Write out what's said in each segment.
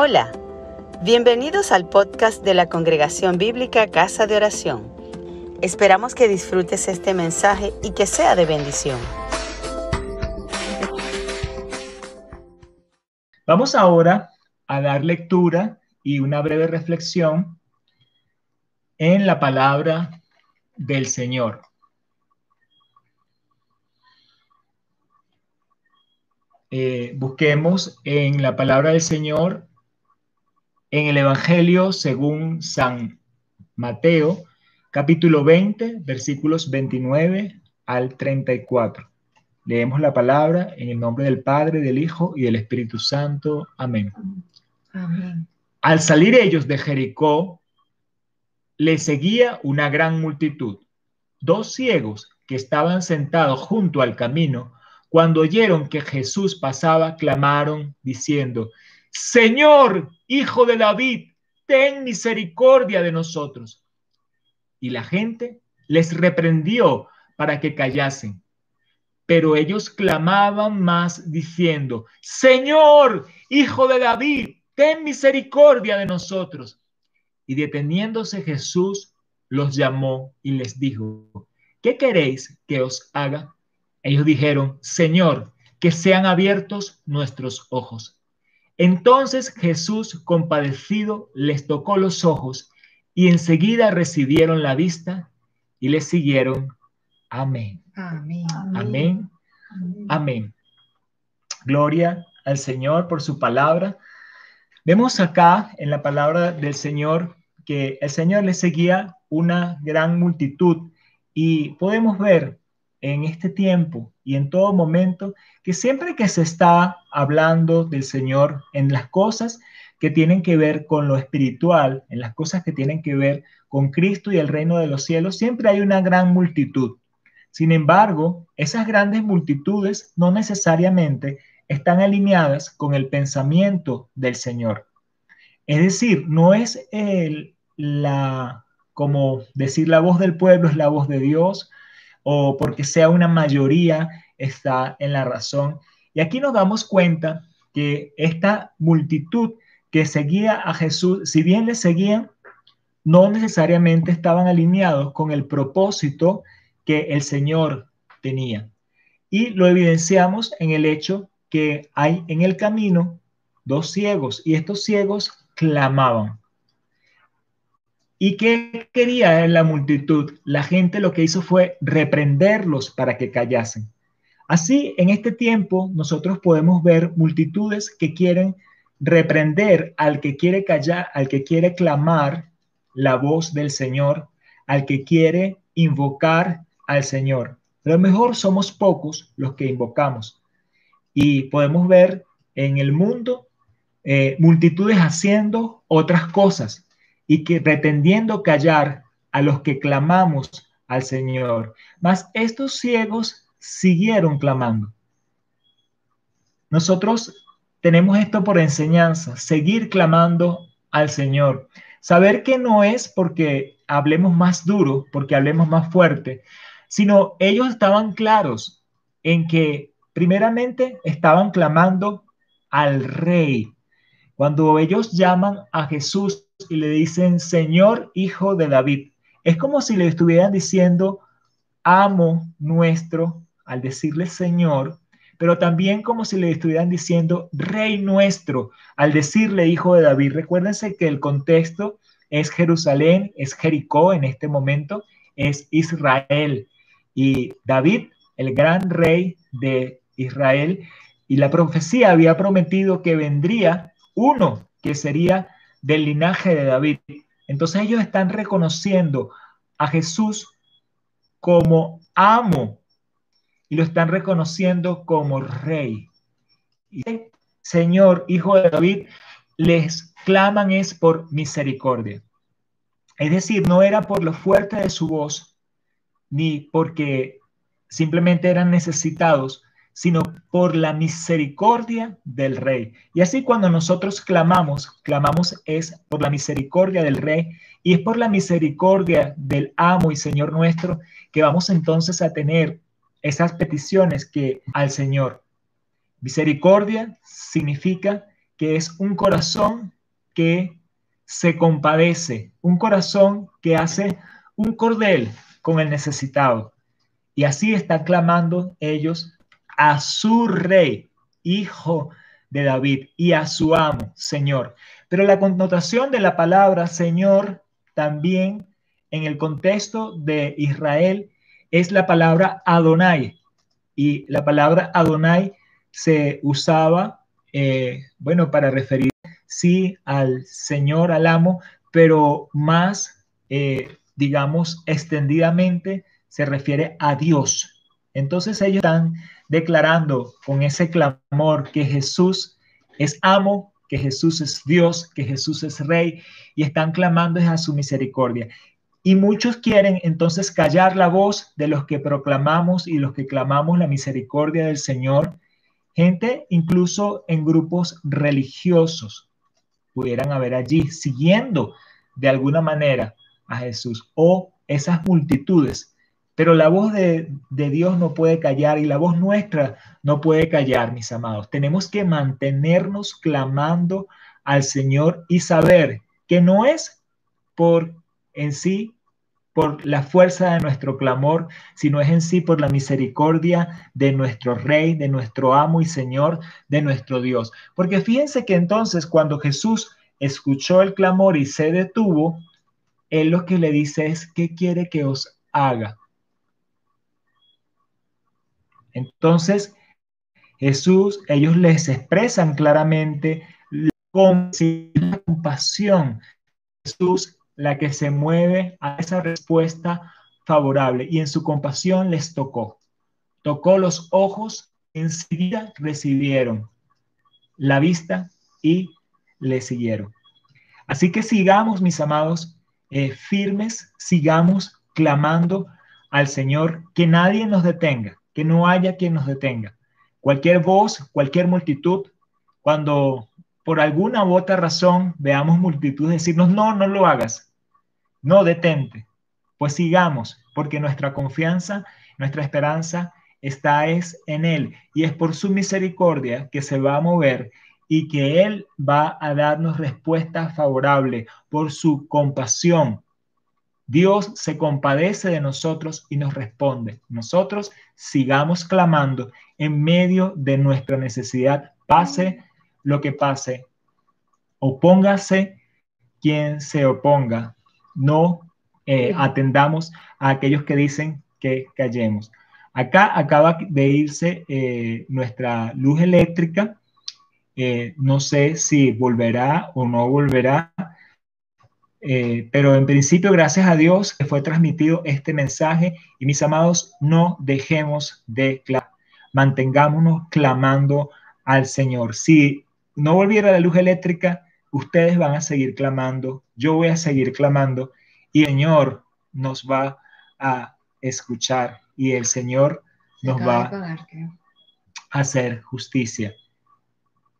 Hola, bienvenidos al podcast de la Congregación Bíblica Casa de Oración. Esperamos que disfrutes este mensaje y que sea de bendición. Vamos ahora a dar lectura y una breve reflexión en la palabra del Señor. Eh, busquemos en la palabra del Señor en el Evangelio según San Mateo, capítulo 20, versículos 29 al 34. Leemos la palabra en el nombre del Padre, del Hijo y del Espíritu Santo. Amén. Amén. Al salir ellos de Jericó, le seguía una gran multitud. Dos ciegos que estaban sentados junto al camino, cuando oyeron que Jesús pasaba, clamaron diciendo, Señor, hijo de David, ten misericordia de nosotros. Y la gente les reprendió para que callasen. Pero ellos clamaban más diciendo, Señor, hijo de David, ten misericordia de nosotros. Y deteniéndose Jesús los llamó y les dijo, ¿qué queréis que os haga? Ellos dijeron, Señor, que sean abiertos nuestros ojos. Entonces Jesús, compadecido, les tocó los ojos y enseguida recibieron la vista y le siguieron. Amén. Amén. Amén. Amén. Gloria al Señor por su palabra. Vemos acá en la palabra del Señor que el Señor le seguía una gran multitud y podemos ver en este tiempo y en todo momento que siempre que se está hablando del Señor en las cosas que tienen que ver con lo espiritual, en las cosas que tienen que ver con Cristo y el reino de los cielos, siempre hay una gran multitud. Sin embargo, esas grandes multitudes no necesariamente están alineadas con el pensamiento del Señor. Es decir, no es el, la, como decir la voz del pueblo es la voz de Dios, o porque sea una mayoría está en la razón. Y aquí nos damos cuenta que esta multitud que seguía a Jesús, si bien le seguían, no necesariamente estaban alineados con el propósito que el Señor tenía. Y lo evidenciamos en el hecho que hay en el camino dos ciegos y estos ciegos clamaban. ¿Y qué quería la multitud? La gente lo que hizo fue reprenderlos para que callasen. Así, en este tiempo, nosotros podemos ver multitudes que quieren reprender al que quiere callar, al que quiere clamar la voz del Señor, al que quiere invocar al Señor. A lo mejor somos pocos los que invocamos. Y podemos ver en el mundo eh, multitudes haciendo otras cosas y que pretendiendo callar a los que clamamos al Señor. Mas estos ciegos siguieron clamando. Nosotros tenemos esto por enseñanza, seguir clamando al Señor. Saber que no es porque hablemos más duro, porque hablemos más fuerte, sino ellos estaban claros en que primeramente estaban clamando al rey. Cuando ellos llaman a Jesús y le dicen, Señor, hijo de David. Es como si le estuvieran diciendo, amo nuestro, al decirle Señor, pero también como si le estuvieran diciendo, Rey nuestro, al decirle hijo de David. Recuérdense que el contexto es Jerusalén, es Jericó en este momento, es Israel. Y David, el gran rey de Israel, y la profecía había prometido que vendría uno que sería del linaje de David. Entonces ellos están reconociendo a Jesús como amo y lo están reconociendo como rey. Y Señor, hijo de David, les claman es por misericordia. Es decir, no era por lo fuerte de su voz, ni porque simplemente eran necesitados, sino por la misericordia del Rey. Y así cuando nosotros clamamos, clamamos es por la misericordia del Rey y es por la misericordia del amo y Señor nuestro que vamos entonces a tener esas peticiones que al Señor. Misericordia significa que es un corazón que se compadece, un corazón que hace un cordel con el necesitado. Y así están clamando ellos a su rey, hijo de David, y a su amo, Señor. Pero la connotación de la palabra Señor también en el contexto de Israel es la palabra Adonai. Y la palabra Adonai se usaba, eh, bueno, para referir, sí, al Señor, al amo, pero más, eh, digamos, extendidamente se refiere a Dios. Entonces ellos están declarando con ese clamor que Jesús es amo, que Jesús es Dios, que Jesús es Rey, y están clamando a su misericordia. Y muchos quieren entonces callar la voz de los que proclamamos y los que clamamos la misericordia del Señor. Gente incluso en grupos religiosos pudieran haber allí siguiendo de alguna manera a Jesús o esas multitudes pero la voz de, Dios no puede callar y la voz nuestra no puede callar, mis amados. Tenemos que mantenernos clamando al Señor y saber que no es por en sí, por la fuerza de nuestro clamor, sino es en sí por la misericordia de nuestro Rey, de nuestro amo y Señor, de nuestro Dios. Porque fíjense que entonces cuando Jesús escuchó el clamor y se detuvo, Él lo que le dice es, ¿qué quiere que os haga? Entonces, Jesús, ellos les expresan claramente la compasión. Jesús, la que se mueve a esa respuesta favorable y en su compasión les tocó. Tocó los ojos, enseguida recibieron la vista y le siguieron. Así que sigamos, mis amados, eh, firmes, sigamos clamando al Señor, que nadie nos detenga que no haya quien nos detenga. Cualquier voz, cualquier multitud, cuando por alguna u otra razón veamos multitud decirnos, no, no lo hagas, no detente, pues sigamos, porque nuestra confianza, nuestra esperanza está es en Él y es por su misericordia que se va a mover y que Él va a darnos respuesta favorable por su compasión, Dios se compadece de nosotros y nos responde. Nosotros sigamos clamando en medio de nuestra necesidad, pase lo que pase, opóngase quien se oponga. No eh, atendamos a aquellos que dicen que callemos. Acá acaba de irse eh, nuestra luz eléctrica. Eh, no sé si volverá o no volverá. Eh, pero en principio, gracias a Dios, fue transmitido este mensaje y mis amados, no dejemos de clamar, mantengámonos clamando al Señor. Si no volviera la luz eléctrica, ustedes van a seguir clamando, yo voy a seguir clamando y el Señor nos va a escuchar y el Señor nos va a hacer justicia.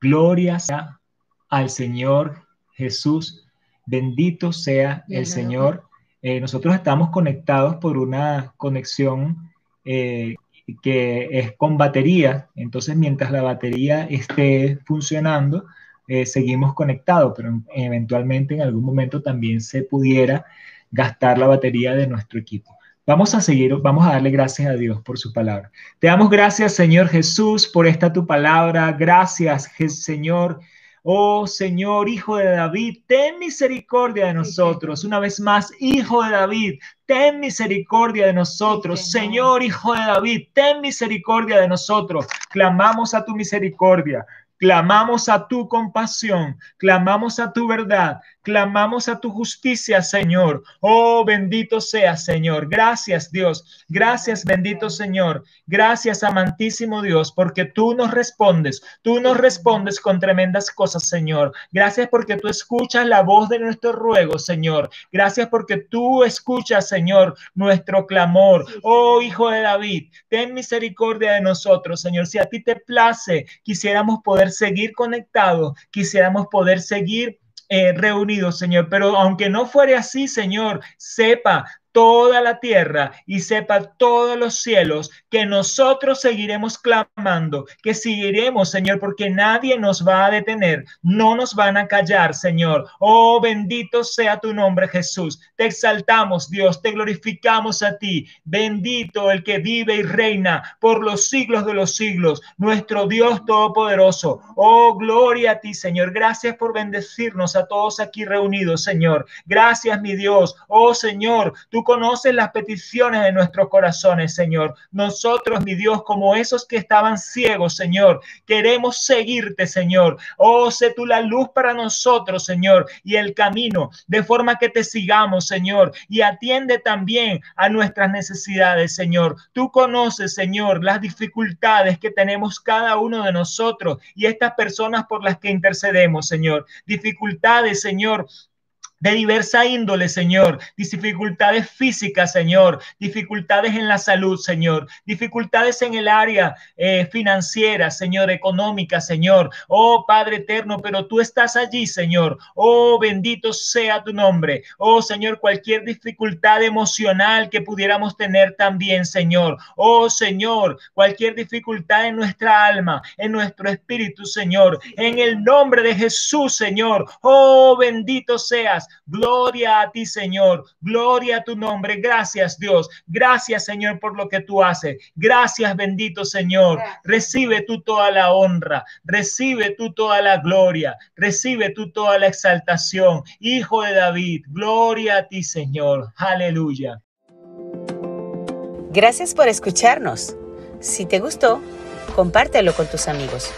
Gloria sea al Señor Jesús Bendito sea el Señor. Eh, nosotros estamos conectados por una conexión eh, que es con batería. Entonces, mientras la batería esté funcionando, eh, seguimos conectados, pero eventualmente en algún momento también se pudiera gastar la batería de nuestro equipo. Vamos a seguir, vamos a darle gracias a Dios por su palabra. Te damos gracias, Señor Jesús, por esta tu palabra. Gracias, Señor Oh Señor, Hijo de David, ten misericordia de nosotros. Una vez más, Hijo de David, ten misericordia de nosotros. Señor, Hijo de David, ten misericordia de nosotros. Clamamos a tu misericordia. Clamamos a tu compasión, clamamos a tu verdad, clamamos a tu justicia, Señor. Oh, bendito sea, Señor. Gracias, Dios. Gracias, bendito Señor. Gracias, amantísimo Dios, porque tú nos respondes. Tú nos respondes con tremendas cosas, Señor. Gracias porque tú escuchas la voz de nuestro ruego, Señor. Gracias porque tú escuchas, Señor, nuestro clamor. Oh, Hijo de David, ten misericordia de nosotros, Señor. Si a ti te place, quisiéramos poder seguir conectados, quisiéramos poder seguir eh, reunidos, Señor. Pero aunque no fuere así, Señor, sepa toda la tierra y sepa todos los cielos que nosotros seguiremos clamando, que seguiremos, Señor, porque nadie nos va a detener, no nos van a callar, Señor. Oh, bendito sea tu nombre, Jesús. Te exaltamos, Dios, te glorificamos a ti. Bendito el que vive y reina por los siglos de los siglos, nuestro Dios todopoderoso. Oh, gloria a ti, Señor. Gracias por bendecirnos a todos aquí reunidos, Señor. Gracias, mi Dios. Oh, Señor, tú conoces las peticiones de nuestros corazones, Señor. Nosotros, mi Dios, como esos que estaban ciegos, Señor, queremos seguirte, Señor. Oh, sé tú la luz para nosotros, Señor, y el camino, de forma que te sigamos, Señor, y atiende también a nuestras necesidades, Señor. Tú conoces, Señor, las dificultades que tenemos cada uno de nosotros y estas personas por las que intercedemos, Señor. Dificultades, Señor, de diversa índole, Señor, dificultades físicas, Señor, dificultades en la salud, Señor, dificultades en el área eh, financiera, Señor, económica, Señor. Oh Padre eterno, pero tú estás allí, Señor. Oh bendito sea tu nombre. Oh Señor, cualquier dificultad emocional que pudiéramos tener también, Señor. Oh Señor, cualquier dificultad en nuestra alma, en nuestro espíritu, Señor. En el nombre de Jesús, Señor. Oh bendito seas Gloria a ti, Señor. Gloria a tu nombre. Gracias, Dios. Gracias, Señor, por lo que tú haces. Gracias, bendito Señor. Recibe tú toda la honra. Recibe tú toda la gloria. Recibe tú toda la exaltación. Hijo de David, gloria a ti, Señor. Aleluya. Gracias por escucharnos. Si te gustó, compártelo con tus amigos.